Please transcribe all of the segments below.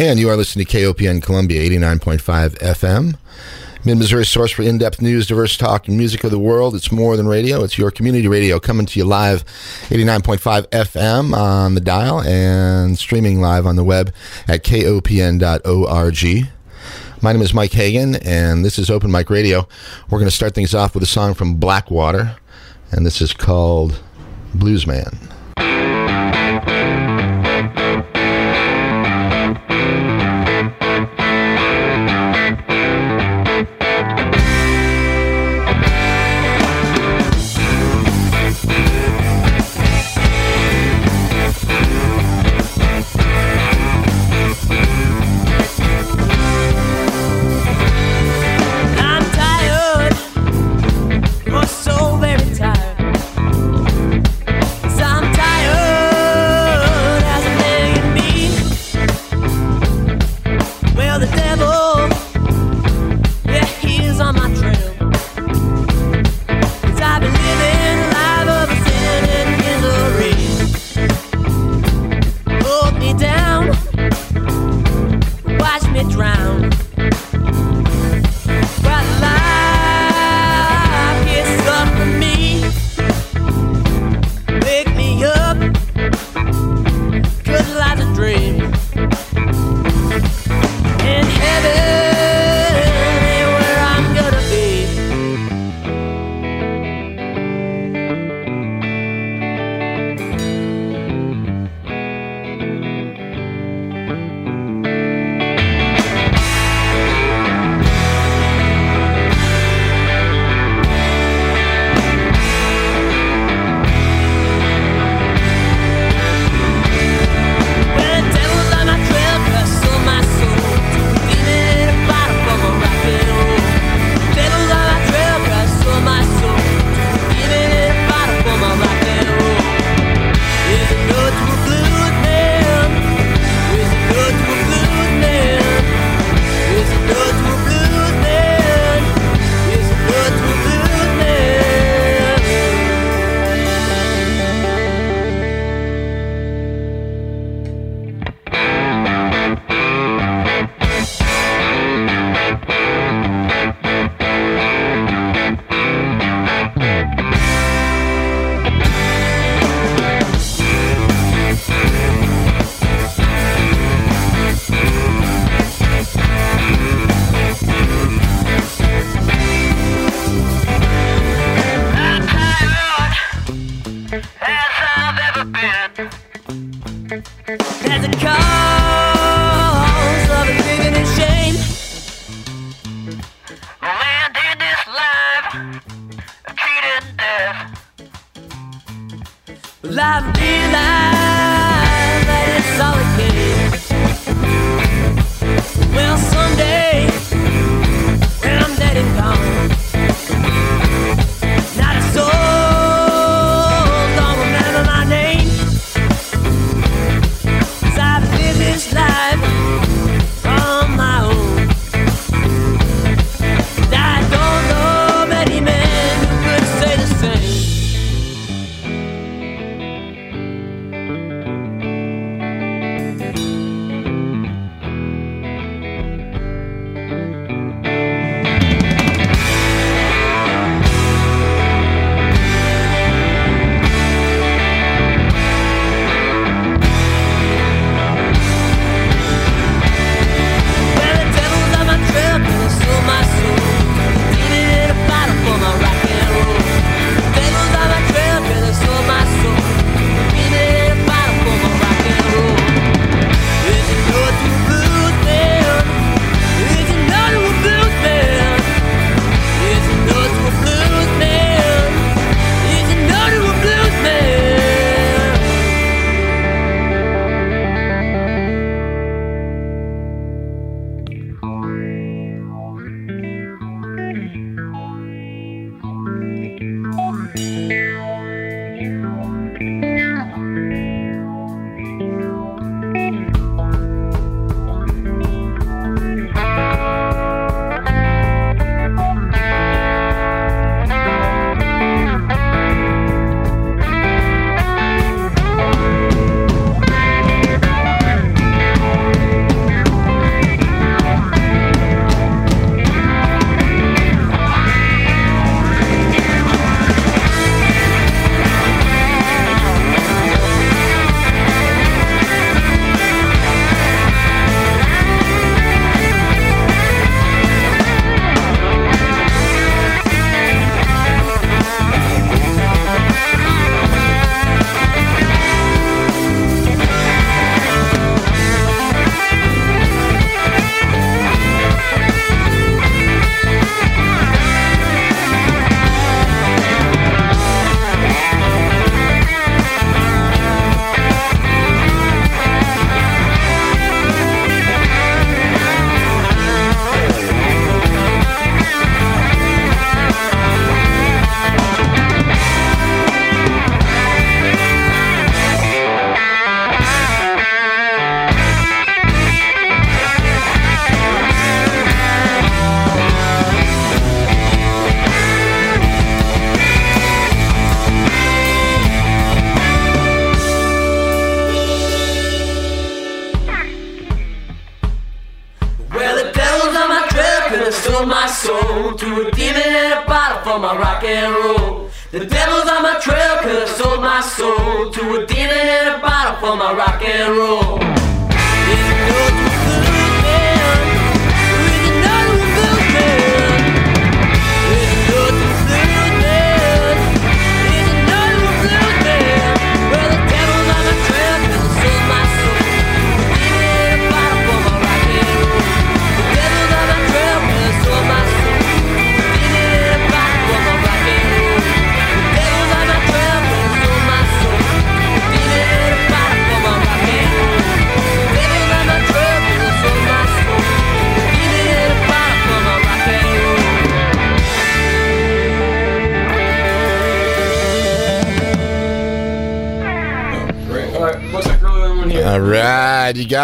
And you are listening to KOPN Columbia 89.5 FM. Mid Missouri source for in depth news, diverse talk, and music of the world. It's more than radio. It's your community radio coming to you live 89.5 FM on the dial and streaming live on the web at kopn.org. My name is Mike Hagan, and this is Open Mic Radio. We're going to start things off with a song from Blackwater, and this is called Bluesman.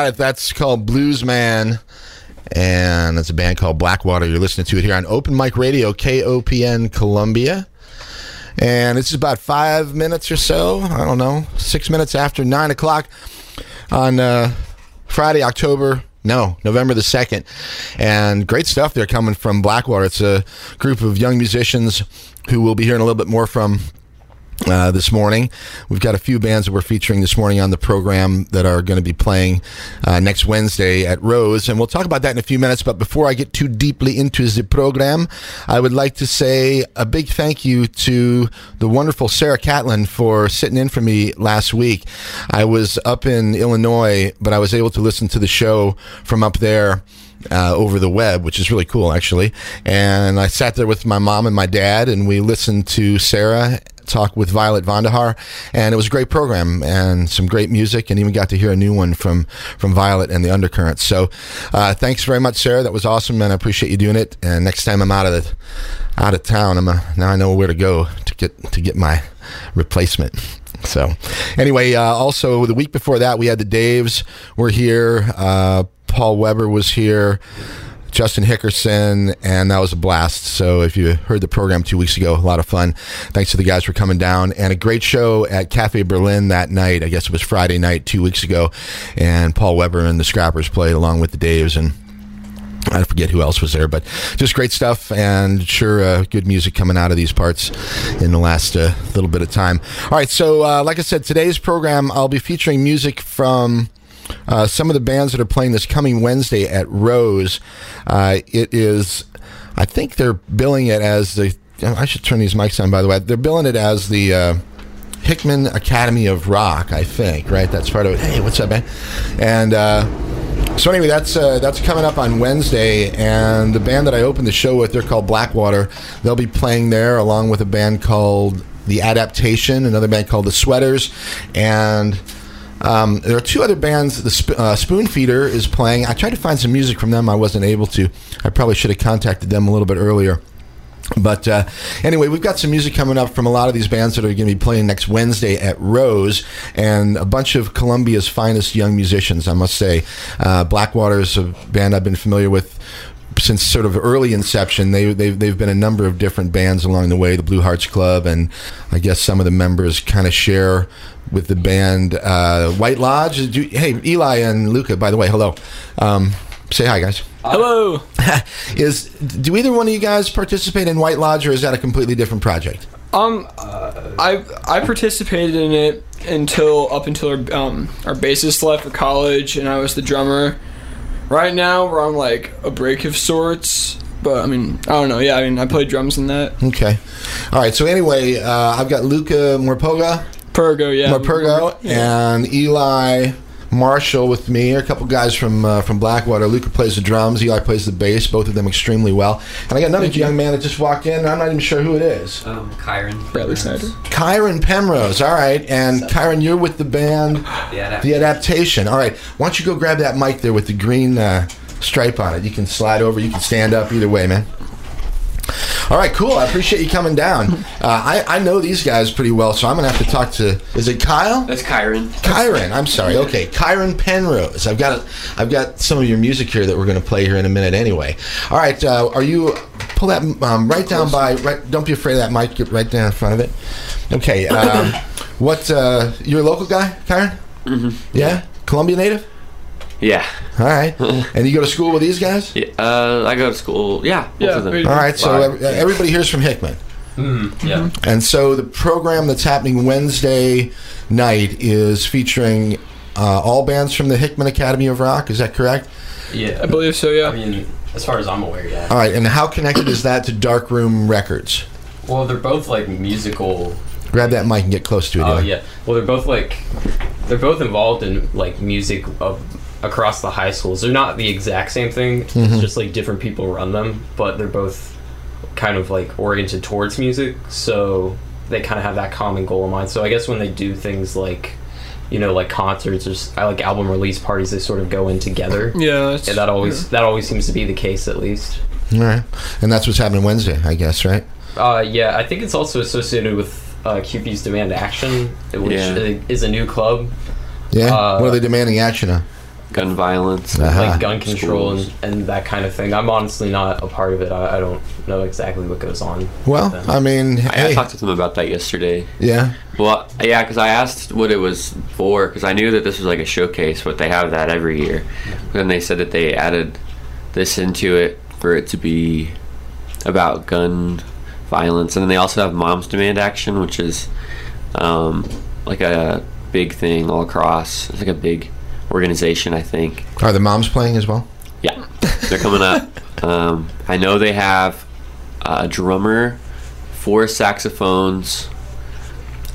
Right. That's called Blues Man. And it's a band called Blackwater. You're listening to it here on Open Mic Radio, KOPN Columbia. And it's about five minutes or so, I don't know, six minutes after nine o'clock on uh, Friday, October. No, November the 2nd. And great stuff there coming from Blackwater. It's a group of young musicians who we'll be hearing a little bit more from uh, this morning. We've got a few bands that we're featuring this morning on the program that are going to be playing uh, next Wednesday at Rose, and we'll talk about that in a few minutes. But before I get too deeply into the program, I would like to say a big thank you to the wonderful Sarah Catlin for sitting in for me last week. I was up in Illinois, but I was able to listen to the show from up there uh, over the web, which is really cool, actually. And I sat there with my mom and my dad, and we listened to Sarah talk with Violet Vondahar, and it was a great program and some great music, and even got to hear a new one from from Violet and the Undercurrents. So, uh, thanks very much, Sarah. That was awesome, and I appreciate you doing it. And next time I'm out of the out of town, I'm a, now I know where to go to get to get my replacement. So, anyway, uh, also the week before that, we had the Daves were here. Uh, Paul Weber was here. Justin Hickerson, and that was a blast. So if you heard the program two weeks ago, a lot of fun. Thanks to the guys for coming down, and a great show at Cafe Berlin that night. I guess it was Friday night two weeks ago, and Paul Weber and the Scrappers played along with the Daves and. I forget who else was there, but just great stuff and sure uh, good music coming out of these parts in the last uh, little bit of time. All right, so uh, like I said, today's program I'll be featuring music from uh, some of the bands that are playing this coming Wednesday at Rose. Uh, it is, I think they're billing it as the. I should turn these mics on, by the way. They're billing it as the uh, Hickman Academy of Rock, I think, right? That's part of it. Hey, what's up, man? And uh, so anyway, that's uh, that's coming up on Wednesday, and the band that I opened the show with, they're called Blackwater. They'll be playing there along with a band called The Adaptation, another band called The Sweaters, and um, there are two other bands. The Sp- uh, Spoon Feeder is playing. I tried to find some music from them. I wasn't able to. I probably should have contacted them a little bit earlier. But uh, anyway, we've got some music coming up from a lot of these bands that are going to be playing next Wednesday at Rose, and a bunch of Columbia's finest young musicians, I must say. Uh, Blackwater is a band I've been familiar with since sort of early inception. They, they've, they've been a number of different bands along the way, the Blue Hearts Club, and I guess some of the members kind of share with the band uh, White Lodge. Do, hey, Eli and Luca, by the way, hello. Um, say hi, guys. Hello. is do either one of you guys participate in White Lodge, or is that a completely different project? Um, I I participated in it until up until our um our bassist left for college, and I was the drummer. Right now, we're on like a break of sorts, but I mean, I don't know. Yeah, I mean, I play drums in that. Okay, all right. So anyway, uh, I've got Luca Morpoga, Pergo, yeah. Morpurgo, and Eli Marshall with me. A couple guys from uh, from Blackwater. Luca plays the drums. Eli plays the bass. Both of them extremely well. And I got another young man that just walked in. I'm not even sure who it is. Um, Kyren. Bradley Snyder. Kyren Penrose. All right, and Kyren, you're with the band, Yeah, the adaptation. All right, why don't you go grab that mic there with the green uh, stripe on it? You can slide over. You can stand up. Either way, man. All right, cool. I appreciate you coming down. Uh, I, I know these guys pretty well, so I'm gonna have to talk to. Is it Kyle? That's Kyren. Kyren, I'm sorry. Okay, Kyren Penrose. I've got I've got some of your music here that we're going to play here in a minute. Anyway, all right. Uh, are you pull that um, right down by right? Don't be afraid of that mic. Get right down in front of it. Okay. Um, what? Uh, you're a local guy, Kyren? Mm-hmm. Yeah, Columbia native. Yeah. All right. and you go to school with these guys? Yeah, Uh, I go to school. Yeah. both Yeah, of them. All right. So Five. ev- everybody here's from Hickman. Yeah. And so the program that's happening Wednesday night is featuring uh, all bands from the Hickman Academy of Rock. Is that correct? Yeah. I believe so. Yeah. I mean, as far as I'm aware, yeah. All right. And how connected is that to Darkroom Records? Well, they're both like musical. Grab that mic and get close to it. Oh Eli. yeah. Well, they're both like they're both involved in like music of across the high schools. They're not the exact same thing. It's just like different people run them, but they're both kind of like oriented towards music. So they kind of have that common goal in mind. So I guess when they do things like you know like concerts or s- I like album release parties, they sort of go in together. Yeah. That's, And that always that always seems to be the case at least. All right. And that's what's happening Wednesday, I guess, right? Uh, yeah, I think it's also associated with uh, Kewpies Demand Action, which Yeah. is a new club, Yeah. Uh, what are they demanding action on? Gun violence. Uh-huh. like gun control and, and that kind of thing. I'm honestly not a part of it. I, I don't know exactly what goes on. Well. I mean, I, I talked to them about that yesterday. yeah. Well, yeah, because I asked what it was for, because I knew that this was like a showcase, but they have that every year. But then they said that they added this into it for it to be about gun violence, and then they also have Moms Demand Action, which is um, like a big thing all across. It's like a big organization, I think. Are the moms playing as well? Yeah, they're coming up. Um, I know they have a drummer, four saxophones,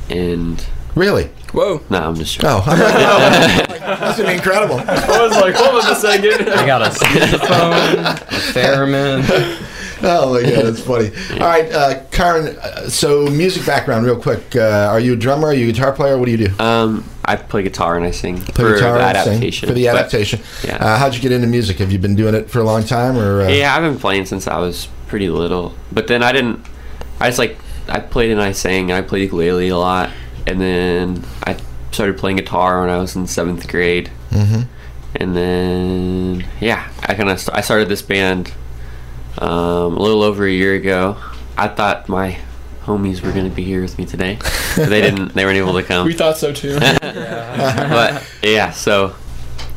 and Really? Whoa. no, I'm just joking. Oh, I'm like, oh, that's gonna be incredible. I was like, hold on a second. I got a sousaphone, a theremin. Oh my god, that's funny. All right, uh, Karen. Uh, so, music background, real quick. Uh, are you a drummer? Are you a guitar player? What do you do? Um, I play guitar and I sing Play for guitar the adaptation. For the But, adaptation. yeah. Uh, how'd you get into music? Have you been doing it for a long time, or? Uh, yeah, I've been playing since I was pretty little. But then I didn't. I just like I played and I sang. I played ukulele a lot, and then I started playing guitar when I was in seventh grade. Mhm. And then yeah, I kind of st- I started this band um, a little over a year ago. I thought my homies were gonna be here with me today, but they didn't. They weren't able to come. We thought so too. but yeah, so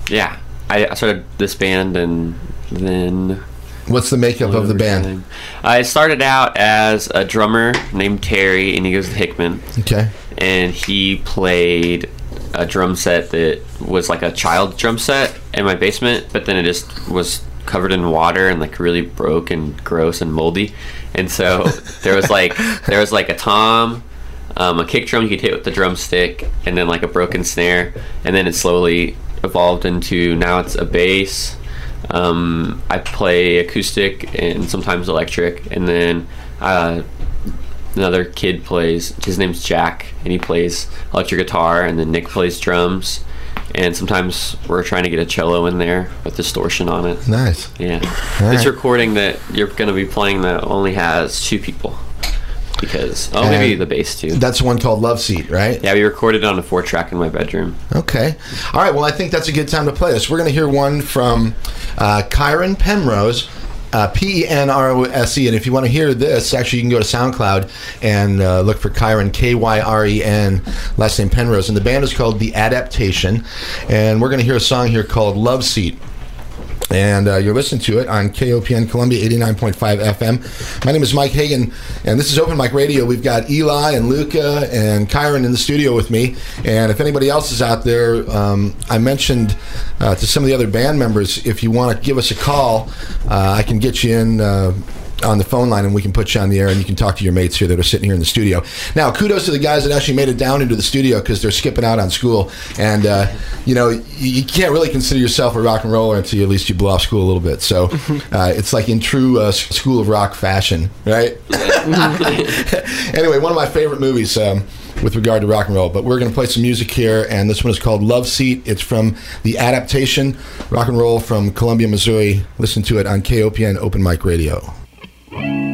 yeah, I, I started this band and then What's the makeup of the band? I started out as a drummer named Terry, and he goes to Hickman, Okay. and he played a drum set that was like a child drum set in my basement, but then it just was covered in water and like really broke and gross and moldy. And so there was like there was like a tom, um, a kick drum you could hit with the drumstick, and then like a broken snare, and then it slowly evolved into now it's a bass. Um, I play acoustic and sometimes electric, and then uh, another kid plays. His name's Jack, and he plays electric guitar, and then Nick plays drums. And sometimes we're trying to get a cello in there with distortion on it. Nice. Yeah, All this right. recording that you're going to be playing that only has two people because oh maybe the bass too. That's one called Love Seat, right? yeah, we recorded it on a four track in my bedroom. Okay. All right. Well, I think that's a good time to play this. We're going to hear one from uh, Kyren Penrose. Uh, P E N R O S E. And if you want to hear this, actually, you can go to SoundCloud and uh, look for Kyren, K Y R E N, last name Penrose. And the band is called The Adaptation. And we're going to hear a song here called Love Seat. And uh, you're listening to it on KOPN Columbia 89.5 FM. My name is Mike Hagan, and this is Open Mic Radio. We've got Eli and Luca and Kyren in the studio with me. And if anybody else is out there, um, I mentioned uh, to some of the other band members if you want to give us a call, uh, I can get you in. On the phone line, and we can put you on the air, and you can talk to your mates here that are sitting here in the studio. Now, kudos to the guys that actually made it down into the studio because they're skipping out on school, and uh, you know you, you can't really consider yourself a rock and roller until you, at least you blow off school a little bit. So uh, it's like in true uh, School of Rock fashion, right? anyway, one of my favorite movies. Um, with regard to rock and roll, but we're going to play some music here, and this one is called Love Seat. It's from the adaptation rock and roll from Columbia, Missouri. Listen to it on KOPN Open Mic Radio. Dawn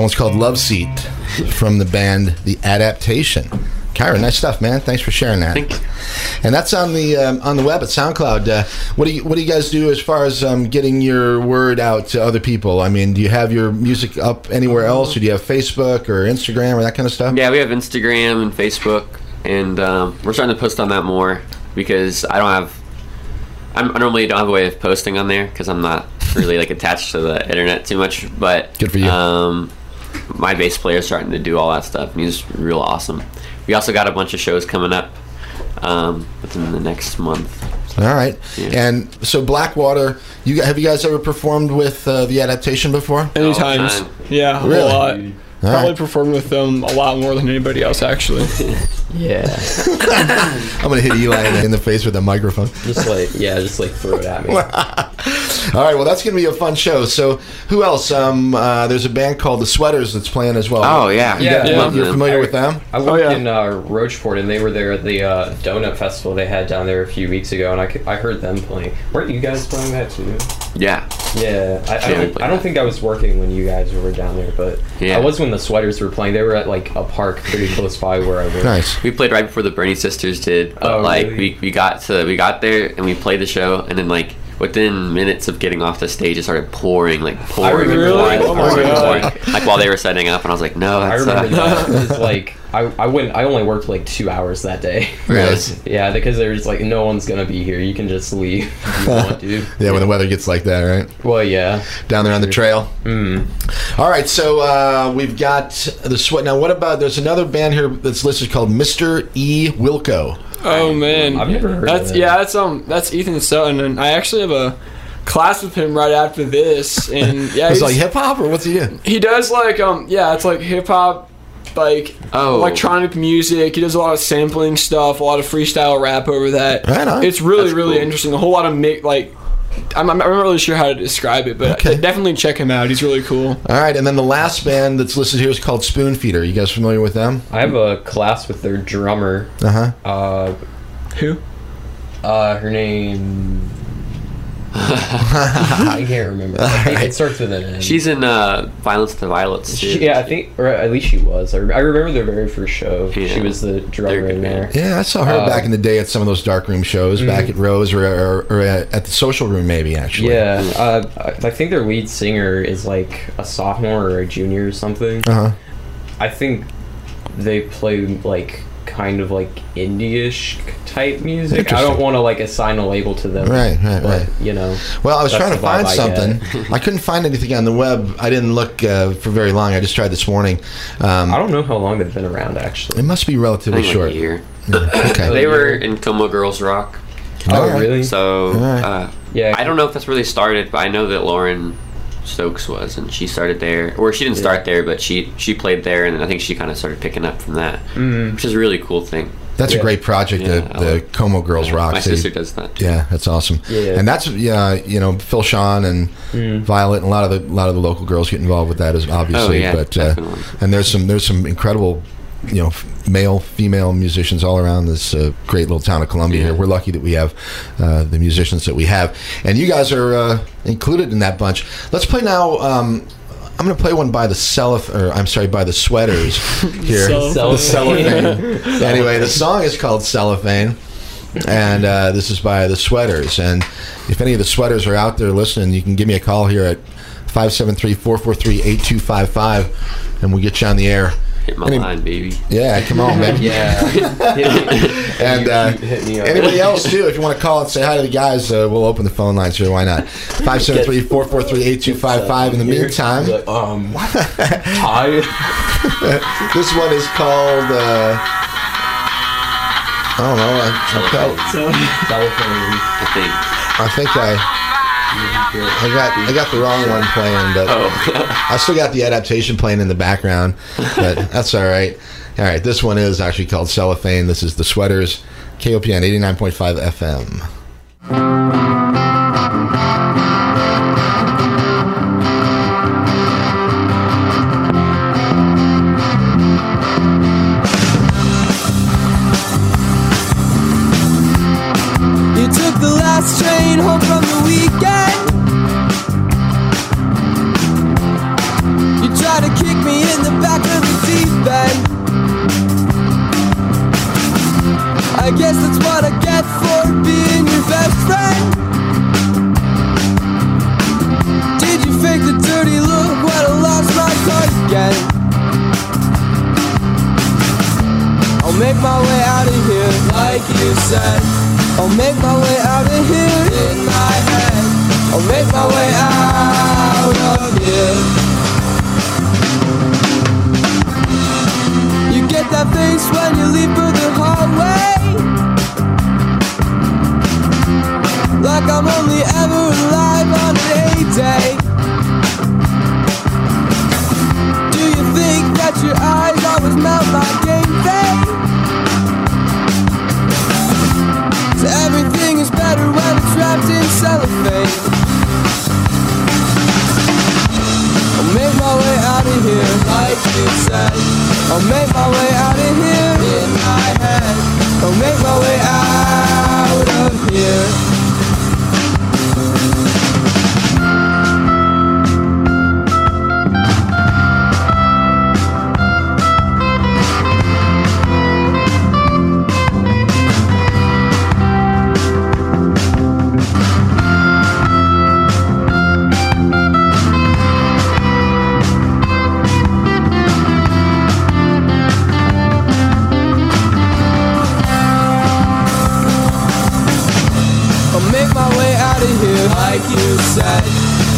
That one's called Love Seat from the band The Adaptation. Kyra, nice stuff, man. Thanks for sharing that. And that's on the um, on the web at SoundCloud. Uh, what do you what do you guys do as far as um, getting your word out to other people? I mean, do you have your music up anywhere else, or do you have Facebook or Instagram or that kind of stuff? Yeah, we have Instagram and Facebook, and um, we're starting to post on that more because I don't have. I'm, I normally don't have a way of posting on there because I'm not really like attached to the internet too much. But Good for you. Um, my bass player starting to do all that stuff. and He's real awesome. We also got a bunch of shows coming up um, within the next month. All right. Yeah. And so Blackwater, you have you guys ever performed with uh, the adaptation before? Many All the times. time. Yeah, a Really? whole lot. All Probably right. performed with them a lot more than anybody else, actually. Yeah, I'm gonna hit Eli in the- face with a microphone. just like yeah, just like throw it at me. All right. Well, that's gonna be a fun show. So, who else? Um, uh, there's a band called the Sweaters that's playing as well. Oh yeah, Yeah, You- yeah. You're familiar with them? I worked yeah. in uh, Rocheport, and they were there at the uh, donut festival they had down there a few weeks ago, and I, I heard them playing. Weren't you guys playing that too? yeah. Yeah, I, I, don't, I don't think I was working when you guys were down there, but Yeah. I was when the sweaters were playing. They were at like a park pretty close by where I work. Nice. We played right before the Burney sisters did, but Oh, like really? we, we got to we got there and we played the show and then like within minutes of getting off the stage, it started pouring, like pouring, and remember pouring. Oh pouring, God. pouring. Like while they were setting up, and I was like, no, I that's remember uh, that. It's like I, I went. I only worked like two hours that day. Really? Yeah, because there was like no one's gonna be here. You can just leave if you want to. Yeah, when the weather gets like that, right? Well, yeah. Down there on the trail. Mm. All right, so uh, we've got the sweat. Now, what about? There's another band here that's listed called Mr. E. Wilco. Oh man, I've never heard That's of that. yeah, that's um, that's Ethan Sutton, and I actually have a class with him right after this, and yeah, he's, like hip hop, or what's he do? he does like um, yeah, it's like hip hop, like Oh. electronic music. He does a lot of sampling stuff, a lot of freestyle rap over that. Right on. It's really really cool. interesting. A whole lot of mi- like. I'm, I'm not really sure how to describe it, but Okay. definitely check him out. He's really cool. All right, and then the last band that's listed here is called Spoon Feeder. You guys familiar with them? I have a class with their drummer. Uh huh. Uh, Who? uh, her name. I can't remember. I think it starts with an N. She's in uh, Violence to Violets. Too. She, yeah, I think, or at least she was. I, re- I remember their very first show. Yeah. She was the drummer They're in there. Yeah, I saw her Uh, back in the day at some of those darkroom shows, back at Rose or, or, or at at the Social Room, maybe actually. Yeah, uh, I I think their lead singer is like a sophomore or a junior or something. Uh huh. I think they play like kind of like indie-ish type music. I don't want to like assign a label to them. Right, right, but, right. You know, Well, I was trying to find I something. I couldn't find anything on the web. I didn't look uh, for very long. I just tried this morning. Um, I don't know how long they've been around actually. it must be relatively think like short. a year. Okay. They were in Como Girls Rock. Oh, Alright. really? So Alright. uh, Yeah. I don't know if that's where they started, but I know that Lauren Stokes was, and she started there, or she didn't start there, but she she played there, and then I think she kind of started picking up from that, Mm. which is a really cool thing. That's a great project. Yeah, the I the like- Como Girls Rock. My They- sister does that. Too. Yeah, that's awesome. Yeah. and that's yeah, you know, Phil Sean and Mm. Violet, and a lot of the a lot of the local girls get involved with that as obviously. Oh, yeah, but uh, definitely. and there's some there's some incredible, you know, male female musicians all around this uh, great little town of Columbia. Yeah. Here, we're lucky that we have uh, the musicians that we have, and you guys are uh, included in that bunch. Let's play now. Um, I'm going to play one by the Cellof, or I'm sorry, by the Sweaters here. Cellophane. The cellophane. anyway, the song is called Cellophane, and uh, this is by the Sweaters. And if any of the Sweaters are out there listening, you can give me a call here at 573-443-8255, and we'll get you on the air. Hit my Any- line, baby. Yeah, come on, man. Yeah. And uh, Hit me up. anybody else too, if you want to call and say hi to the guys, uh, we'll open the phone lines here. Why not? 573-443-8255. In the meantime, Like, um, tired. this one is called. Uh, I don't know. I, I, felt- Telephone. I think. I think I. I got I got the wrong one playing, but Oh, I still got the adaptation playing in the background. But that's all right. All right, this one is actually called Cellophane. This is the Sweaters, KOPN 89.5 FM. You took the last train home from the weekend.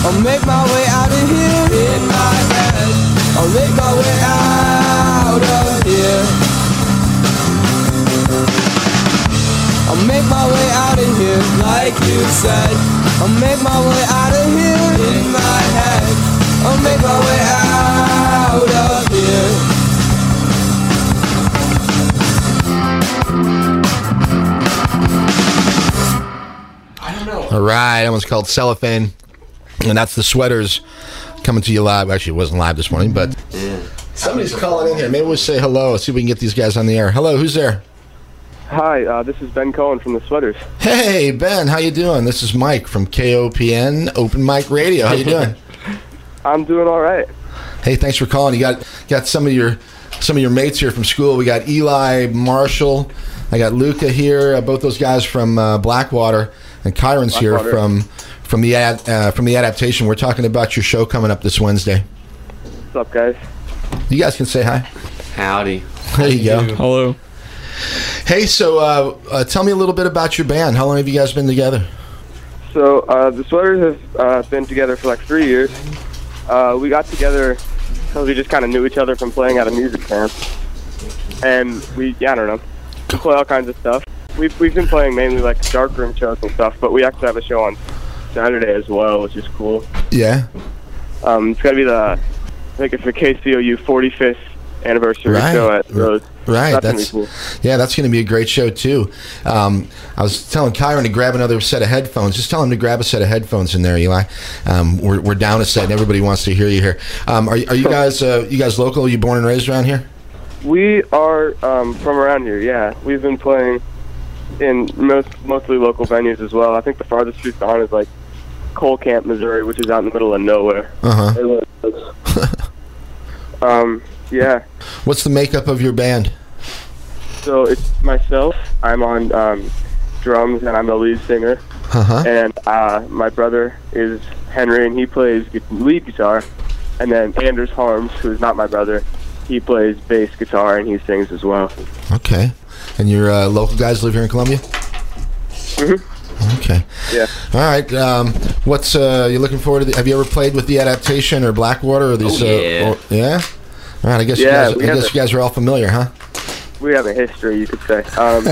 I'll make my way out of here in my head. I'll make my way out of here. I'll make my way out of here, like you said. I'll make my way out of here in my head. I'll make my way out of here. All right, that one's called Cellophane, and that's the Sweaters coming to you live. Actually, it wasn't live this morning, but somebody's calling in here. Maybe we'll say hello. See if we can get these guys on the air. Hello, who's there? Hi, uh, this is Ben Cohen from the Sweaters. Hey, Ben, how you doing? This is Mike from KOPN Open Mic Radio. How you doing? I'm doing all right. hey, thanks for calling. You got got some of your some of your mates here from school. We got Eli Marshall. I got Luca here. Uh, both those guys from uh, Blackwater, and Kyren's here from from the ad, uh, from the adaptation. We're talking about your show coming up this Wednesday. What's up, guys? You guys can say hi. Howdy. There you go. Hello. Hey, so uh, uh, tell me a little bit about your band. How long have you guys been together? So uh, the Sweaters have uh, been together for like three years. Uh, we got together because we just kind of knew each other from playing at a music camp, and we yeah I don't know, we play all kinds of stuff. We've we've been playing mainly like darkroom shows and stuff, but we actually have a show on Saturday as well, which is cool. Yeah. Um, it's gonna be the I think it's the KCOU 45th anniversary Right. show at Rose. Right. That's, That's, cool. yeah. That's going to be a great show too. Um, I was telling Kyren to grab another set of headphones. Just tell him to grab a set of headphones in there, Eli. Um, we're, we're down a set, and everybody wants to hear you here. Um, are, are you guys uh, you guys local? Are you born and raised around here? We are um, from around here. Yeah, we've been playing in most mostly local venues as well. I think the farthest we've gone is like Cole Camp, Missouri, which is out in the middle of nowhere. Uh huh. um, yeah. What's the makeup of your band? So it's myself. I'm on um, drums and I'm the lead singer. Uh huh. And uh, my brother is Henry and he plays lead guitar. And then Anders Harms, who is not my brother, he plays bass guitar and he sings as well. Okay. And your uh, local guys live here in Columbia? Mhm. Okay. Yeah. All right. Um, what's uh, you looking forward to? The, have you ever played with the adaptation or Blackwater or these? Oh, uh, yeah. or- yeah. All right. I guess Yeah, you guys, I guess a- you guys are all familiar, huh? we have a history, you could say. Um,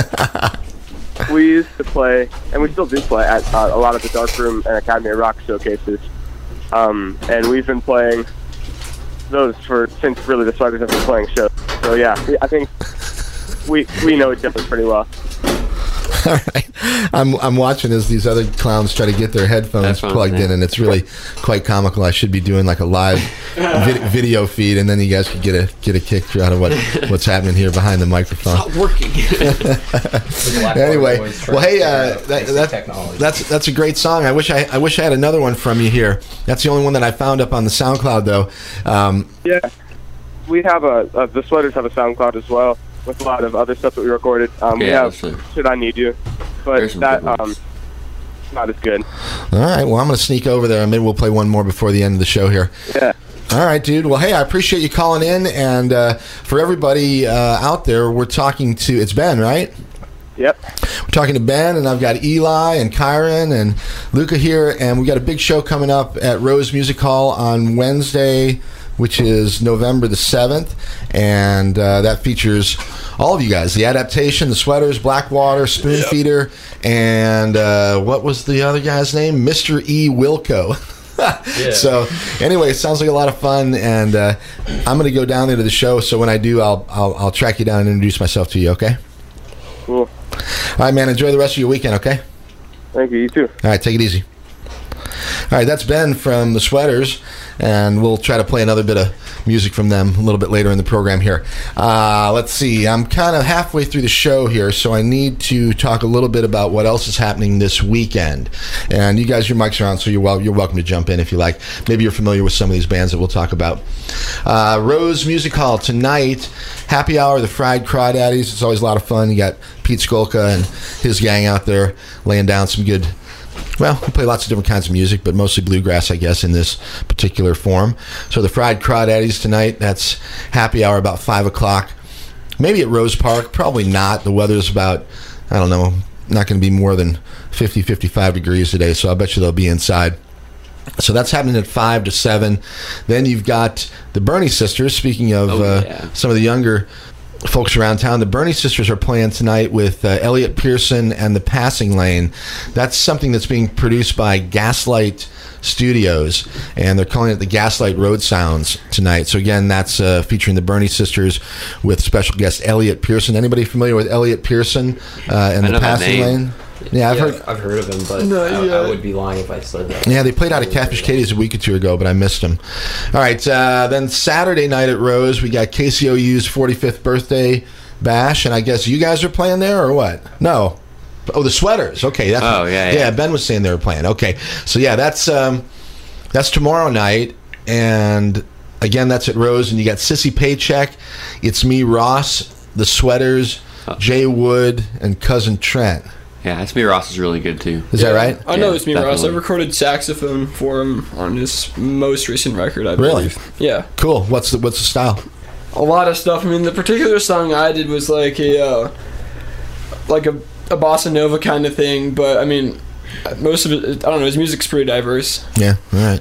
we used to play, and we still do play at uh, a lot of the Dark Room and Academy of Rock showcases. Um, and we've been playing those for since really the Sweaters have been playing shows. So yeah, I think we we know each other pretty well. All right. I'm I'm watching as these other clowns try to get their headphones Headphones, plugged in, and it's really quite comical. I should be doing like a live vid- video feed, and then you guys could get a get a kick out of what what's happening here behind the microphone. Not working. Anyway, well, hey, uh, that, that, that's that's a great song. I wish I I wish I had another one from you here. That's the only one that I found up on the SoundCloud, though. Um, Yeah, we have a uh, the Sweaters have a SoundCloud as well with a lot of other stuff that we recorded. Um, we Yeah, have. Should I Need You, but that um, not as good. all right, well, I'm going to sneak over there, and maybe we'll play one more before the end of the show here. Yeah. All right, dude. Well, hey, I appreciate you calling in, and uh, for everybody uh, out there, we're talking to it's Ben, right? Yep. We're talking to Ben, and I've got Eli and Kyren and Luca here, and we got a big show coming up at Rose Music Hall on Wednesday, which is November the seventh, and uh, that features all of you guys: the adaptation, the sweaters, Blackwater, Spoon Feeder, and uh, what was the other guy's name? Mister E. Wilco. So anyway, it sounds like a lot of fun, and uh, I'm going to go down there to the show. So when I do, I'll, I'll I'll track you down and introduce myself to you. Okay. Cool. All right, man. Enjoy the rest of your weekend, okay? Thank you. You too. All right, take it easy. All right, that's Ben from the Sweaters, and we'll try to play another bit of music from them a little bit later in the program here. Uh, let's see, I'm kind of halfway through the show here, so I need to talk a little bit about what else is happening this weekend. And you guys, your mics are on, so you're well, you're welcome to jump in if you like. Maybe you're familiar with some of these bands that we'll talk about. Uh, Rose Music Hall tonight, happy hour, the Fried Crawdaddies. It's always a lot of fun. You got Pete Skolka and his gang out there laying down some good well, we play lots of different kinds of music, but mostly bluegrass, I guess, in this particular form. So the Fried Crawdaddies tonight, that's happy hour about 5 o'clock. Maybe at Rose Park, probably not. The weather's about, I don't know, not going to be more than 50, 55 degrees today, so I bet you they'll be inside. So that's happening at five to seven. Then you've got the Burney Sisters. Speaking of Oh, uh, some of the younger folks around town, the Burney Sisters are playing tonight with uh, Elliot Pearson and the Passing Lane. That's something that's being produced by Gaslight Studios, and they're calling it the Gaslight Road Sounds tonight. So again, that's uh, featuring the Burney Sisters with special guest Elliot Pearson. Anybody familiar with Elliot Pearson uh, and the Passing. Lane? Yeah, I've yeah, heard. I've heard of him, but No, I, yeah. I would be lying if I said that. Yeah, they played out at Catfish Katie's a week or two ago, but I missed them. All right, uh, then Saturday night at Rose, we got KCOU's 45th birthday bash, and I guess you guys are playing there or what? No. Oh, the sweaters. Okay. That's, Oh, yeah, yeah. yeah. Ben was saying they were playing. Okay, so yeah, that's um, that's tomorrow night, and again, that's at Rose, and you got Sissy Paycheck. It's me, Ross, the sweaters, Oh. Jay Wood, and cousin Trent. Yeah, it's me. Ross is really good too. Is that right? I know Yeah, it's me, Ross. I definitely. recorded saxophone for him on his most recent record, I Really? believe. Yeah. Cool. What's the what's the style? a lot of stuff. I mean, the particular song I did was like a uh, like a, a bossa nova kind of thing, but I mean, most of it, I don't know. His music's pretty diverse. Yeah. All right.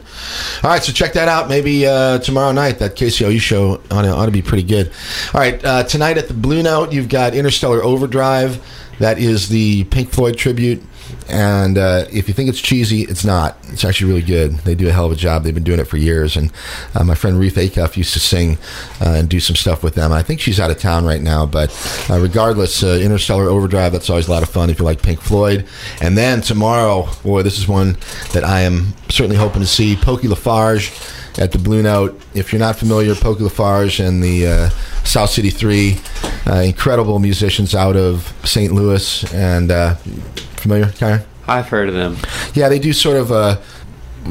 All right. So check that out. Maybe uh, tomorrow night that KCOU show ought to, ought to be pretty good. All right. Uh, tonight at the Blue Note, you've got Interstellar Overdrive. That is the Pink Floyd tribute. And uh, if you think it's cheesy, it's not. It's actually really good. They do a hell of a job. They've been doing it for years. And uh, my friend Ruth Acuff used to sing uh, and do some stuff with them. I think she's out of town right now. But uh, regardless, uh, Interstellar Overdrive, that's always a lot of fun if you like Pink Floyd. And then tomorrow, boy, this is one that I am certainly hoping to see Pokey Lafarge at the Blue Note. If you're not familiar, Poke Lafarge and the uh, South City Three, uh, incredible musicians out of St. Louis. And uh, familiar, Karen? I've heard of them. Yeah, they do sort of a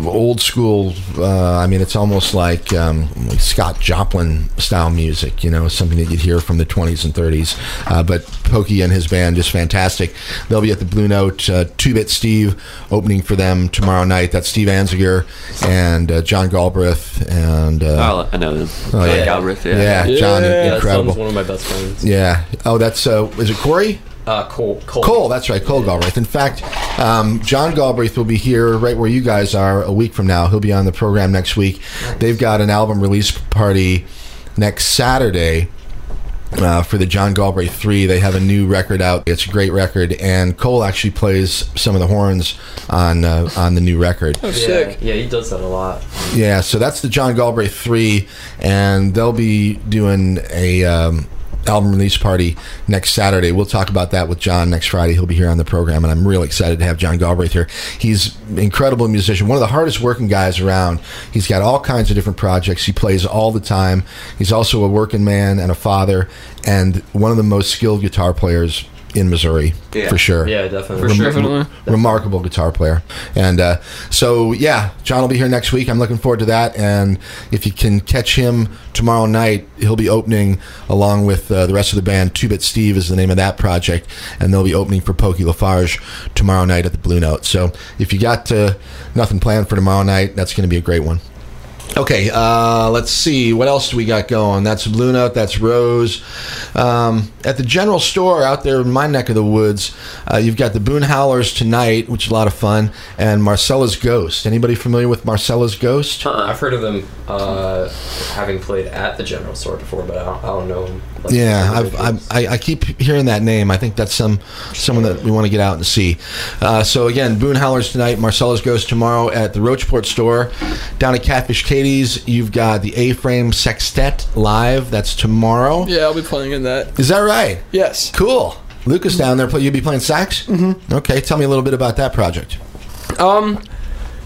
old school. Uh, I mean, it's almost like, um, like Scott Joplin style music. You know, something that you'd hear from the 20s and 30s. Uh, but Pokey and his band just fantastic. They'll be at the Blue Note. Uh, Two Bit Steve opening for them tomorrow night. That's Steve Anziger and uh, John Galbraith and. Uh, Oh, I know them. Oh, John yeah. Galbraith, yeah. yeah, John, Yeah. Yeah, incredible. One of my best friends. Yeah. Oh, that's uh, is it Corey? Uh, Cole. Cole. Cole, that's right, Cole Galbraith. In fact, um, John Galbraith will be here right where you guys are a week from now. He'll be on the program next week. They've got an album release party next Saturday. Uh, for the John Galbraith 3, they have a new record out. It's a great record, and Cole actually plays some of the horns on uh, on the new record. Oh, Yeah, sick. yeah, he does that a lot. Yeah, so that's the John Galbraith three, and they'll be doing a um, album release party next Saturday. We'll talk about that with John next Friday. He'll be here on the program, and I'm really excited to have John Galbraith here. He's an incredible musician, one of the hardest working guys around. He's got all kinds of different projects. He plays all the time. He's also a working man and a father, and one of the most skilled guitar players in Missouri Yeah. for sure. Yeah, definitely. For sure. Definitely. Remarkable guitar player. And uh, so, yeah, John will be here next week. I'm looking forward to that. And if you can catch him tomorrow night, he'll be opening along with uh, the rest of the band. Two Bit Steve is the name of that project. And they'll be opening for Pokey Lafarge tomorrow night at the Blue Note. So if you got uh, nothing planned for tomorrow night, that's going to be a great one. Okay, uh, let's see. What else do we got going? That's Note, that's Rose. Um, at the general store out there in my neck of the woods, uh, you've got the Boone Howlers tonight, which is a lot of fun, and Marcella's Ghost. Anybody familiar with Marcella's Ghost? I've heard of them uh, having played at the general store before, but I don't, I don't know. them, Yeah, I've. I've, I, I keep hearing that name. I think that's some someone that we want to get out and see. Uh, so again, Boone Howlers tonight, Marcella's Ghost tomorrow at the Rocheport store. Down at Catfish Katie's, you've got the A-Frame Sextet live. That's tomorrow. Yeah, I'll be playing in that. Is that right? Yes. Cool. Lucas down there, you'll be playing sax? Mm-hmm. Okay, tell me a little bit about that project. Um,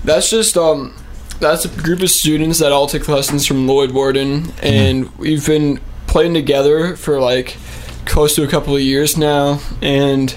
that's just um, that's a group of students that all took lessons from Lloyd Warden, and we've been playing together for like close to a couple of years now, and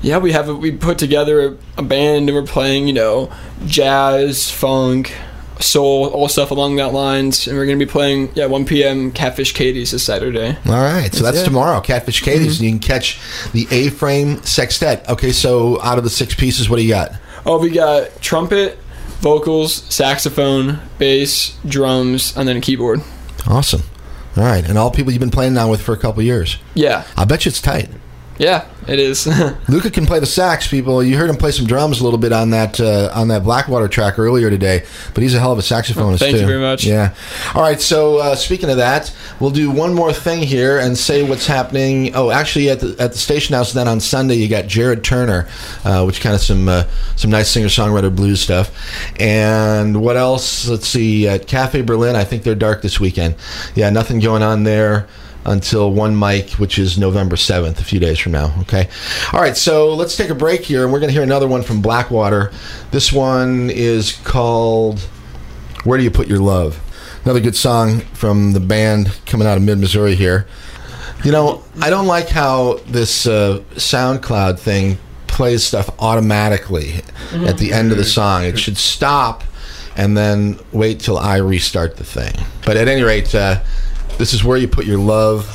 yeah, we have a, we put together a, a band and we're playing you know jazz, funk, soul, all stuff along that lines, and we're gonna be playing yeah 1 p.m. Catfish Katie's this Saturday. All right, so that's Yeah. tomorrow, Catfish mm-hmm. Katie's, and you can catch the A-Frame Sextet. Okay, so out of the six pieces, what do you got? Oh, we got trumpet, vocals, saxophone, bass, drums, and then a keyboard. Awesome. All right, and all people you've been playing now with for a couple years. Yeah. I bet you it's tight. Yeah, it is. Luca can play the sax, people. You heard him play some drums a little bit on that uh, on that Blackwater track earlier today, but he's a hell of a saxophonist Thank you very much. Yeah. All right. So uh, speaking of that, we'll do one more thing here and say what's happening. Oh, actually, at the at the station house then on Sunday, you got Jared Turner, uh, which kind of some uh, some nice singer songwriter blues stuff. And what else? Let's see. At Cafe Berlin, I think they're dark this weekend. Yeah, nothing going on there until one mic, which is November 7th, a few days from now. Okay. All right. So let's take a break here, and we're going to hear another one from Blackwater. This one is called Where Do You Put Your Love? Another good song from the band coming out of mid Missouri here. You know, I don't like how this uh, SoundCloud thing plays stuff automatically at the end of the song. It should stop and then wait till I restart the thing. But at any rate, uh, this is where you put your love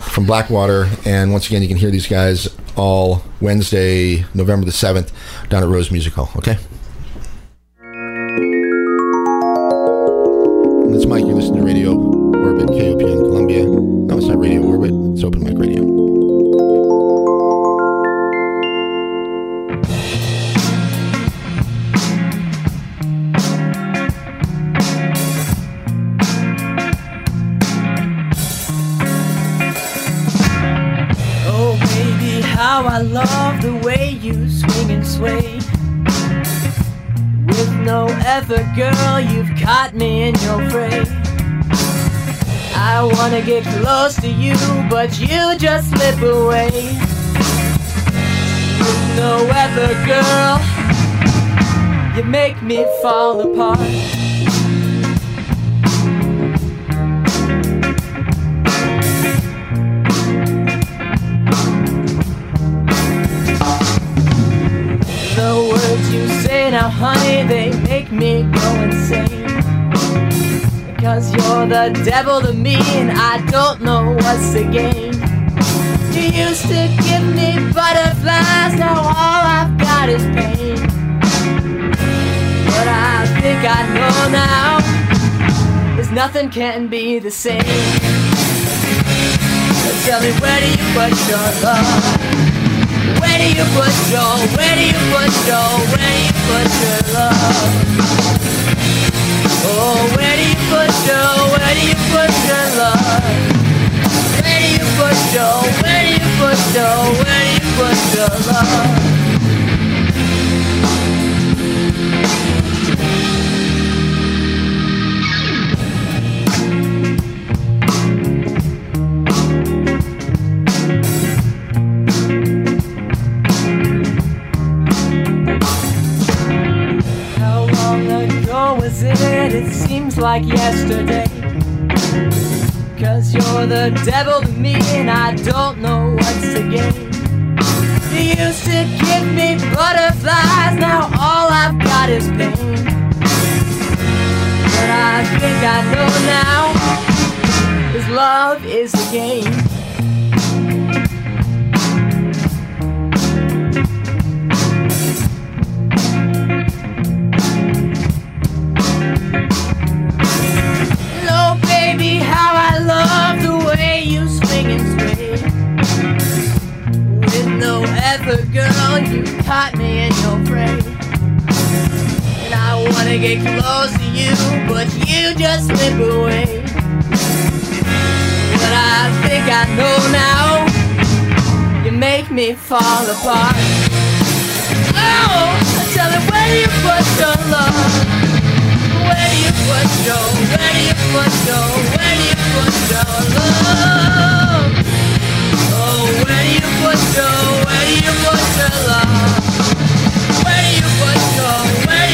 from Blackwater. And once again, you can hear these guys all Wednesday, November the 7th, down at Rose Music Hall. Okay? This Mike, you're listening to Radio KOP love the way you swing and sway. With no other girl, you've caught me in your fray. I wanna get close to you, but you just slip away. With no other girl, you make me fall apart. Honey, they make me go insane. Because you're the devil to me, and I don't know what's the game. You used to give me butterflies, now all I've got is pain. But I think I know now, there's nothing can be the same. So tell me, where do you put your love? Where do you put your, where do you put your, where do you put your love? Oh, where do you put your, where do you put your love? Where do you put your, where do you put your, where do you put your love? Like yesterday. Cause you're the devil to me and I don't know what's the game. You used to give me butterflies, now all I've got is pain. But I think I know now, his love is a game. No other girl, you caught me in your fray. And I wanna get close to you, but you just slip away. But I think I know now, you make me fall apart. Oh, tell me where you put your love. Where do you put your, where do you put your, where do you put your love? Where you put your, where you your love? Where you your, where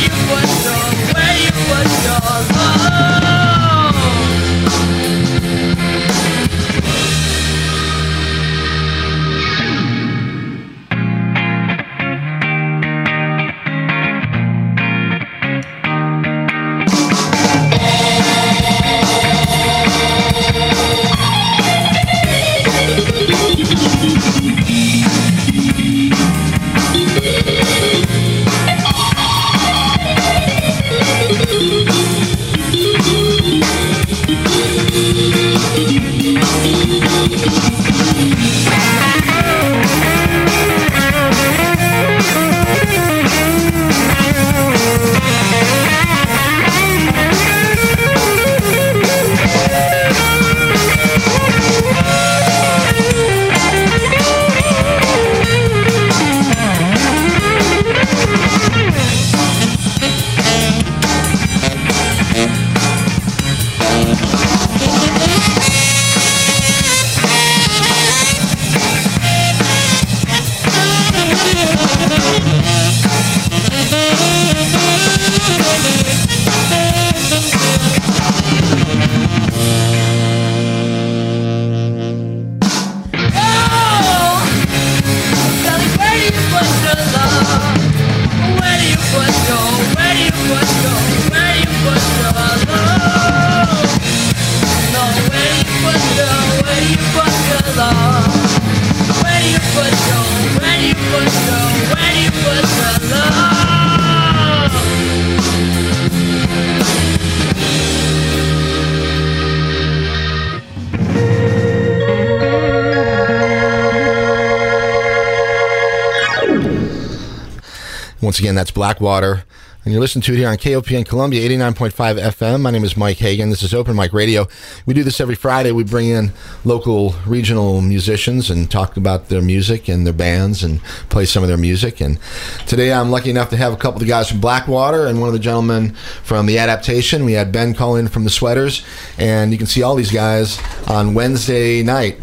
again, that's Blackwater. And you're listening to it here on KOPN Columbia 89.5 FM. My name is Mike Hagan. This is Open Mic Radio. We do this every Friday. We bring in local regional musicians and talk about their music and their bands and play some of their music. And today I'm lucky enough to have a couple of the guys from Blackwater and one of the gentlemen from The Adaptation. We had Ben call in from the Sweaters. And you can see all these guys on Wednesday night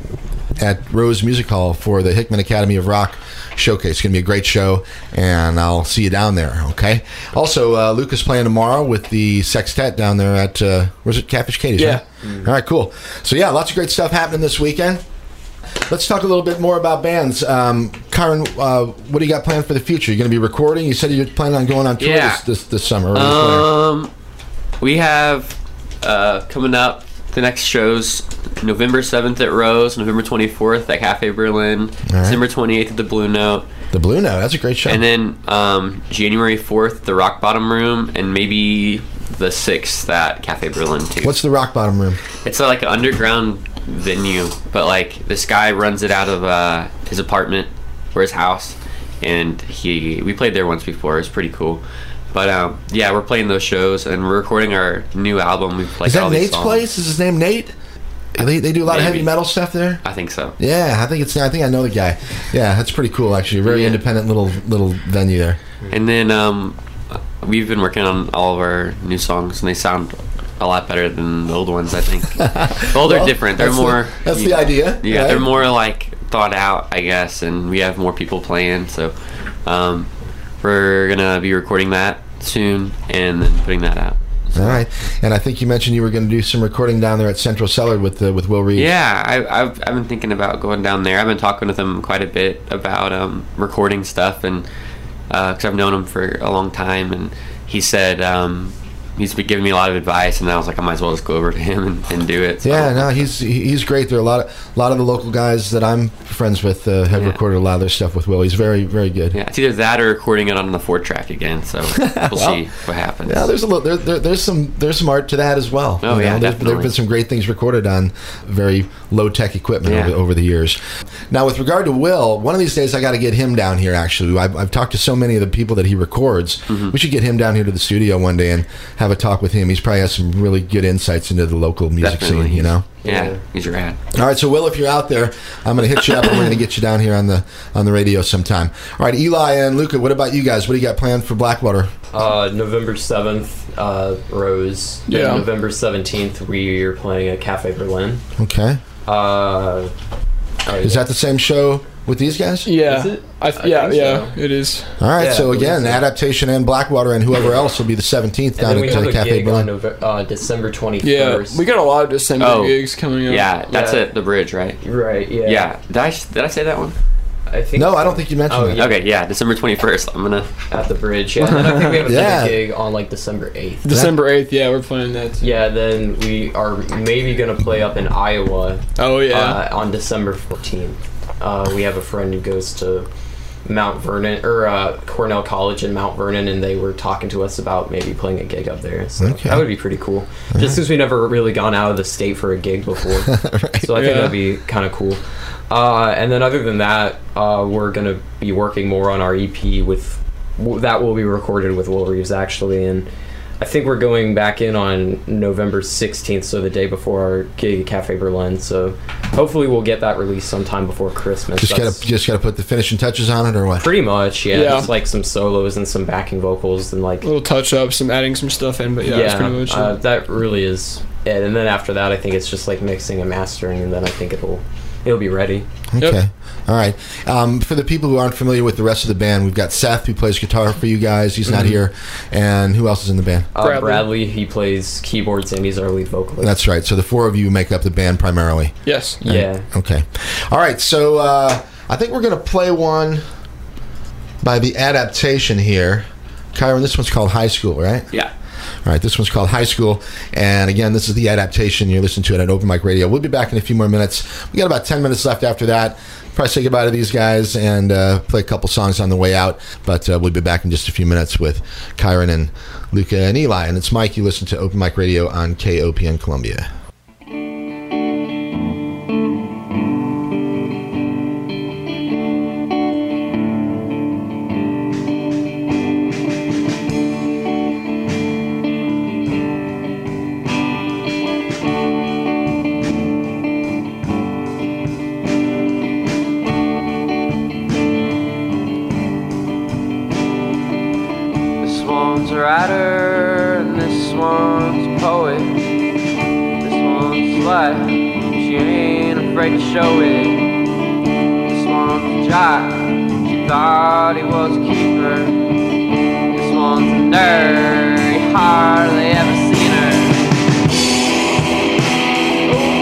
at Rose Music Hall for the Hickman Academy of Rock showcase. It's going to be a great show, and I'll see you down there. Okay. Also, uh, Lucas playing tomorrow with the sextet down there at uh, was it Catfish Katie's? Yeah. Right? All right. Cool. So yeah, lots of great stuff happening this weekend. Let's talk a little bit more about bands. Um, Kyren, uh, what do you got planned for the future? You're going to be recording. You said you're planning on going on tour Yeah. this, this this summer. What are you planning? Um, we have uh, coming up the next shows November 7th at Rose, November 24th at Cafe Berlin, December 28th at the Blue Note, the Blue Note. That's a great show. and then um, January 4th the Rock Bottom Room, and maybe the 6th at Cafe Berlin too. What's the Rock Bottom Room? It's like an underground venue, but like this guy runs it out of uh, his apartment or his house, and he we played there once before. It's pretty cool. But um, yeah, we're playing those shows, and we're recording our new album. We've like Is that Nate's place? Is his name Nate? They, they do a lot of heavy metal stuff there. I think so. Yeah, I think it's. I think I know the guy. Yeah, that's pretty cool. Actually, very Yeah. independent little little venue there. And then um, we've been working on all of our new songs, and they sound a lot better than the old ones. I think. the old Well, are different. They're that's the- more. that's the idea, Yeah, right? they're more like thought out, I guess, and we have more people playing. So um, we're gonna be recording that soon, and then putting that out. All right, and I think you mentioned you were going to do some recording down there at Central Cellar with uh, with Will Reed. Yeah, I, I've, I've been thinking about going down there. I've been talking with him quite a bit about um, recording stuff, and because I've known him for a long time, and he said um, he's been giving me a lot of advice, and I was like, I might as well just go over to him and, and do it. So, Yeah, no, he's he's great. There are a lot of a lot of the local guys that I'm friends with uh, have Yeah. recorded a lot of their stuff with Will. He's very very good. Yeah, it's either that or recording it on the four track again. So we'll Well, see what happens. Yeah, there's a little there, there, there's some there's some art to that as well. Oh, yeah, there's, there have been some great things recorded on very low tech equipment Yeah. over, over the years. Now, with regard to Will, one of these days I got to get him down here. Actually, I've, I've talked to so many of the people that he records. Mm-hmm. We should get him down here to the studio one day and have a talk with him. He's probably has some really good insights into the local music Definitely. scene. You know. yeah, he's rad. All right, so Will, if you're out there, I'm going to hit you up, and we're going to get you down here on the on the radio sometime. All right, Eli and Luca, what about you guys? What do you got planned for Blackwater? Uh, November 7th, uh, Rose. Then Yeah. November 17th, we are playing at Cafe Berlin. Okay, Uh, is that the same show with these guys? Yeah, Is it? I th- I yeah, think yeah, so. it is. All right, Yeah, so again, so. adaptation and Blackwater and whoever else will be the 17th down then at the Cafe gig on Berlin. Nove- uh, December 21st. Yeah, we got a lot of December Oh, gigs coming up. Yeah, that's Yeah. it. The bridge, right? Right, yeah. Yeah. Did I did I say that one? I think No, I don't think you mentioned Oh, that. yeah. Okay, yeah, December twenty first. I'm gonna. At the bridge, yeah. And then I think we have a Yeah. gig on like December 8th. December eighth. Yeah, we're playing that. Too. Yeah, then we are maybe gonna play up in Iowa Oh yeah. uh, on December 14th. Uh, we have a friend who goes to Mount Vernon or uh, Cornell College in Mount Vernon, and they were talking to us about maybe playing a gig up there. So Okay. that would be pretty cool. Just because we've never really gone out of the state for a gig before, so I think Yeah. that'd be kind of cool. Uh, and then other than that, uh, we're gonna be working more on our EP with w- that will be recorded with Will Reeves actually, and I think we're going back in on November 16th, so the day before our gig at Cafe Berlin. So hopefully we'll get that released sometime before Christmas. Just That's gotta just gotta put the finishing touches on it, or what? pretty much, yeah, Yeah. Just like some solos and some backing vocals and like little touch ups, some adding some stuff in, but yeah, that's pretty much uh, it. that really is it. And then after that, I think it's just like mixing and mastering, and then I think it'll it'll be ready. Okay. All right. Um, for the people who aren't familiar with the rest of the band, we've got Seth who plays guitar for you guys. He's not here, and who else is in the band? Uh, Bradley. Bradley. he plays keyboards and he's our lead vocalist. That's right. So the four of you make up the band primarily. Yes. yeah. Okay. All right. So uh, I think we're going to play one by the adaptation here. Kyren, this one's called High School, right? Yeah. All right, this one's called High School. And again, this is the adaptation. You're listening to it on Open Mic Radio. We'll be back in a few more minutes. We got about 10 minutes left after that. Probably say goodbye to these guys and uh, play a couple songs on the way out. But uh, we'll be back in just a few minutes with Kyren and Luca and Eli. And it's Mike. You listen to Open Mic Radio on KOPN Columbia. Show it. This one's a jock, she thought he was a keeper. This one's a nerd, he hardly ever seen her.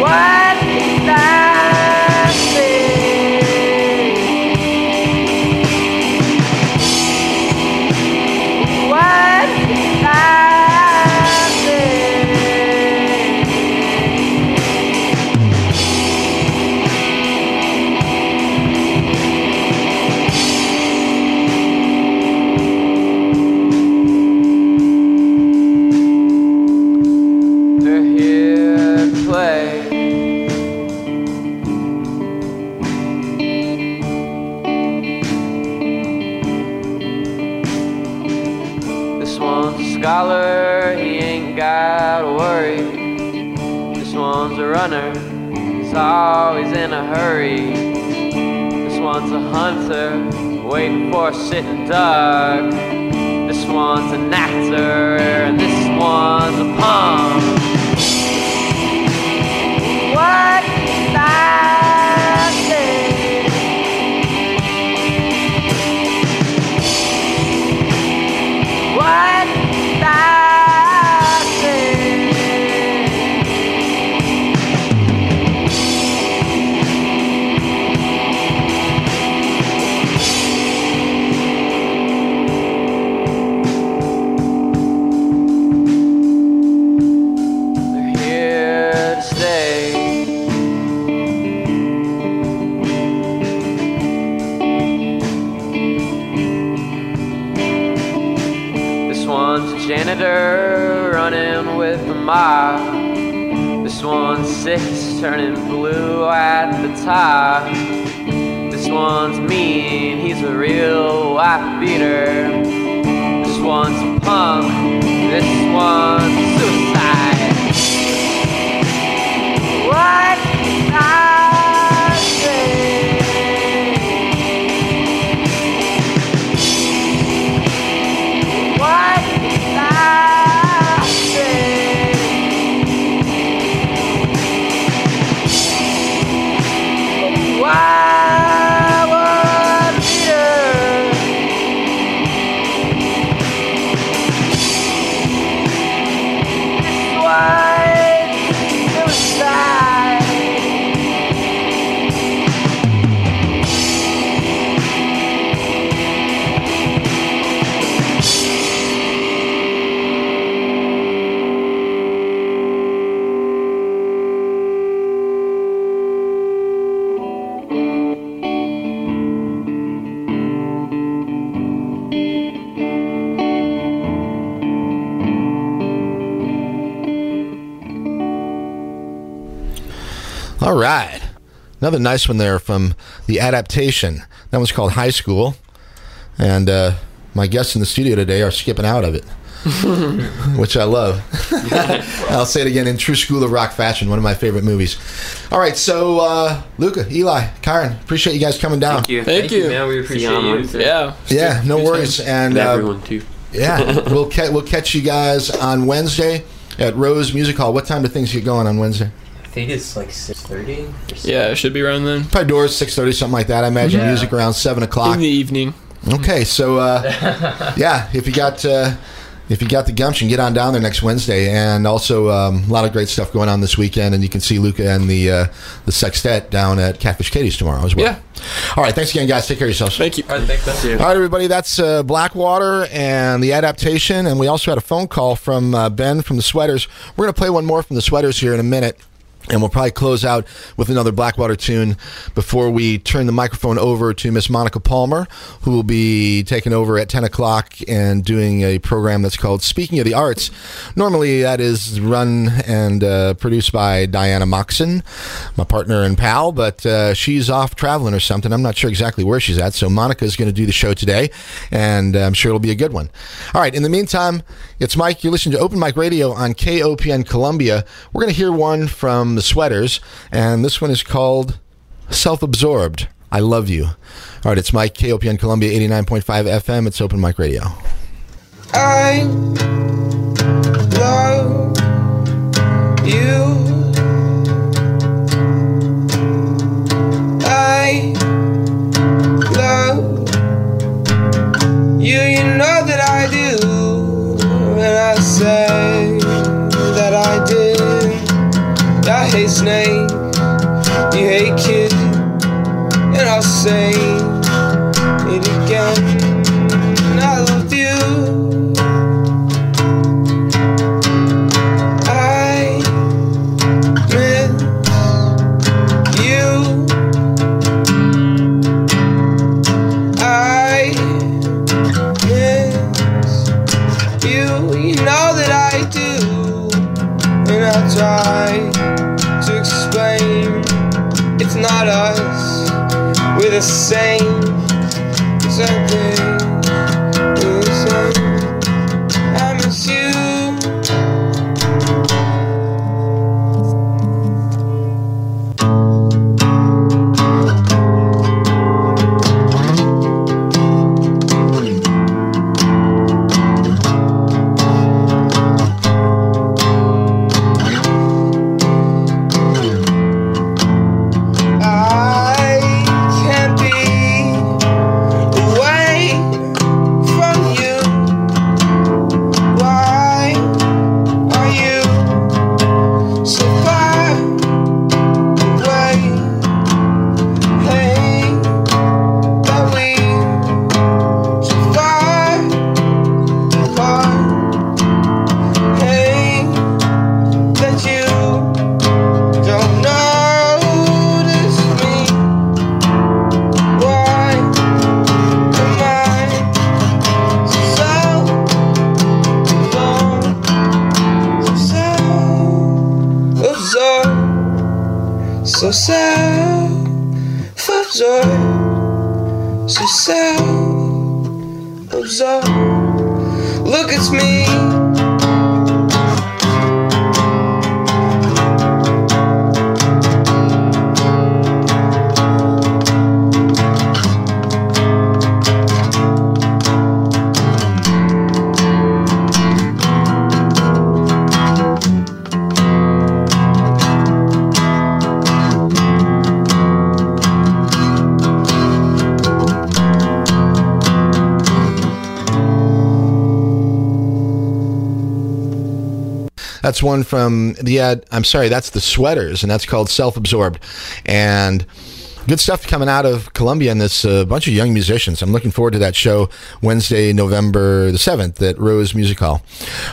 What scholar, he ain't got to worry. This one's a runner, he's always in a hurry. This one's a hunter, waiting for a sitting duck. This one's an actor, and this one's a punk. What This one's six turning blue at the top. This one's mean, he's a real wife beater. This one's a punk, this one's suicide. What I right. Another nice one there from the adaptation. That one's called High School. And uh, my guests in the studio today are skipping out of it, which I love. I'll say it again in true School of Rock fashion, one of my favorite movies. All right, so uh, Luca, Eli, Kyren, appreciate you guys coming down. Thank you. Thank, you. man. We appreciate you on you. Yeah. Yeah, no Good worries. And And uh, everyone too. yeah, we'll, ca- we'll catch you guys on Wednesday at Rose Music Hall. What time do things get going on Wednesday? I think it's like six thirty. Yeah, it should be around then. Probably doors six thirty, something like that. I imagine Yeah. music around seven o'clock. In the evening. Okay, so uh, yeah, if you got uh, if you got the gumption, get on down there next Wednesday. And also um, a lot of great stuff going on this weekend. And you can see Luca and the uh, the sextet down at Catfish Katie's tomorrow as well. Yeah. All right. Thanks again, guys. Take care of yourselves. Thank you. All right, thanks, man. All right, everybody. That's uh, Blackwater and the adaptation. And we also had a phone call from uh, Ben from the Sweaters. We're going to play one more from the Sweaters here in a minute. And we'll probably close out with another Blackwater tune before we turn the microphone over to Miss Monica Palmer, who will be taking over at 10 o'clock and doing a program that's called Speaking of the Arts. Normally, that is run and uh, produced by Diana Moxon, my partner and pal, but uh, she's off traveling or something. I'm not sure exactly where she's at. So Monica is going to do the show today, and I'm sure it'll be a good one. All right, in the meantime, it's Mike. You're listening to Open Mic Radio on KOPN Columbia. We're going to hear one from the Sweaters, and this one is called Self Absorbed. I Love You. All right, it's Mike, KOPN Columbia 89.5 FM. It's Open Mic Radio. I love you. I love you. You know that I do. And I say I hate snakes. You hate kids. And I'll say it again. I love you. I miss you. I miss you. You know that I do. And I'll try We're same. That's one from the ad. I'm sorry, that's the Sweaters, and that's called Self Absorbed. And good stuff coming out of Columbia and this uh, bunch of young musicians. I'm looking forward to that show Wednesday, November the 7th at Rose Music Hall.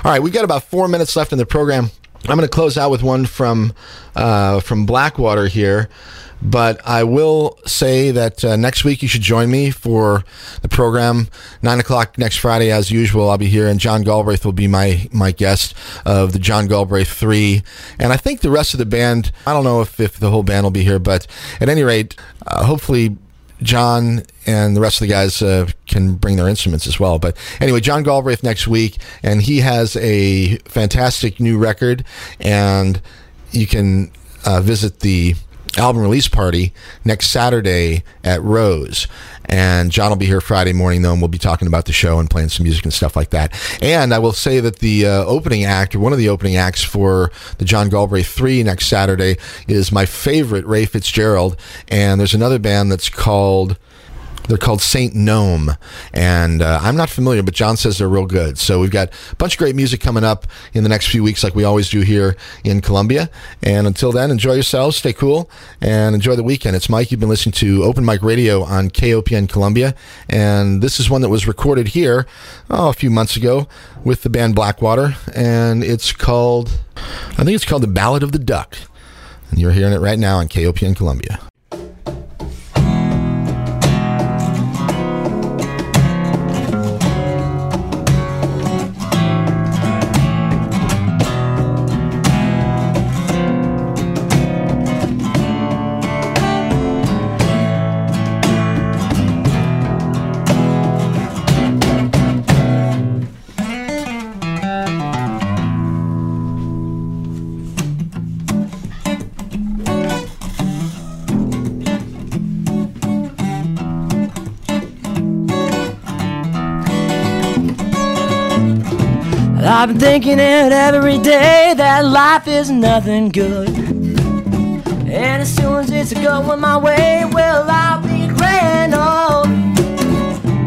All right, we've got about four minutes left in the program. I'm going to close out with one from uh, from Blackwater here. But I will say that uh, next week you should join me for the program. Nine o'clock next Friday, as usual. I'll be here, and John Galbraith will be my my guest of the John Galbraith Three. And I think the rest of the band. I don't know if if the whole band will be here, but at any rate, uh, hopefully. John and the rest of the guys uh, can bring their instruments as well. But anyway, John Galbraith next week, and he has a fantastic new record, and you can uh, visit the album release party next Saturday at Rose. And John will be here Friday morning, though, and we'll be talking about the show and playing some music and stuff like that. And I will say that the uh, opening act, or one of the opening acts for the John Galbraith 3 next Saturday, is my favorite, Ray Fitzgerald. And there's another band that's called They're called Saint Gnome, and uh, I'm not familiar, but John says they're real good. So we've got a bunch of great music coming up in the next few weeks, like we always do here in Columbia. And until then, enjoy yourselves, stay cool, and enjoy the weekend. It's Mike. You've been listening to Open Mic Radio on KOPN Columbia, and this is one that was recorded here oh, a few months ago with the band Blackwater, and it's called, I think it's called The Ballad of the Duck. And you're hearing it right now on KOPN Columbia. I've been thinking it every day that life is nothing good. And as soon as it's going my way, well, I'll be grand old.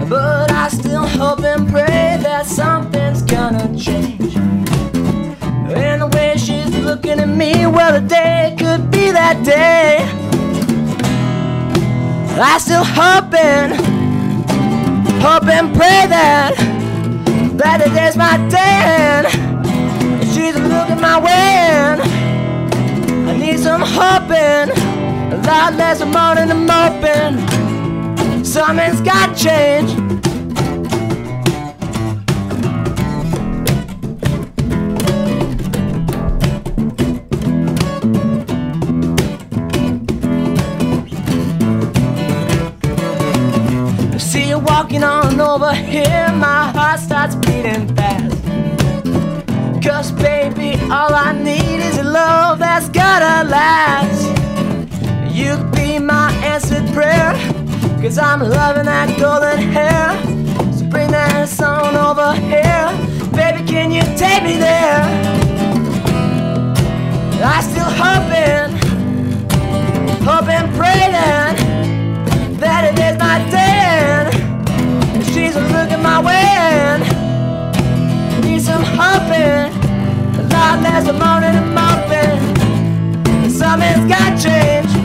But I still hope and pray that something's gonna change. And the way she's looking at me, well, the day could be that day. I still hoping, hope and pray that that it is my day and she's looking my way I need some hoping. A lot less moaning and moping. Something's got change. See you walking on over here, my heart starts beating fast. Cause baby, all I need is a love that's gotta last. You could be my answered prayer, cause I'm loving that golden hair. So bring that song over here, baby, can you take me there? I still hoping, hoping, praying that it is my day. And She's looking my way. and Need some hoping, a lot less of moaning and moping. Something's got change.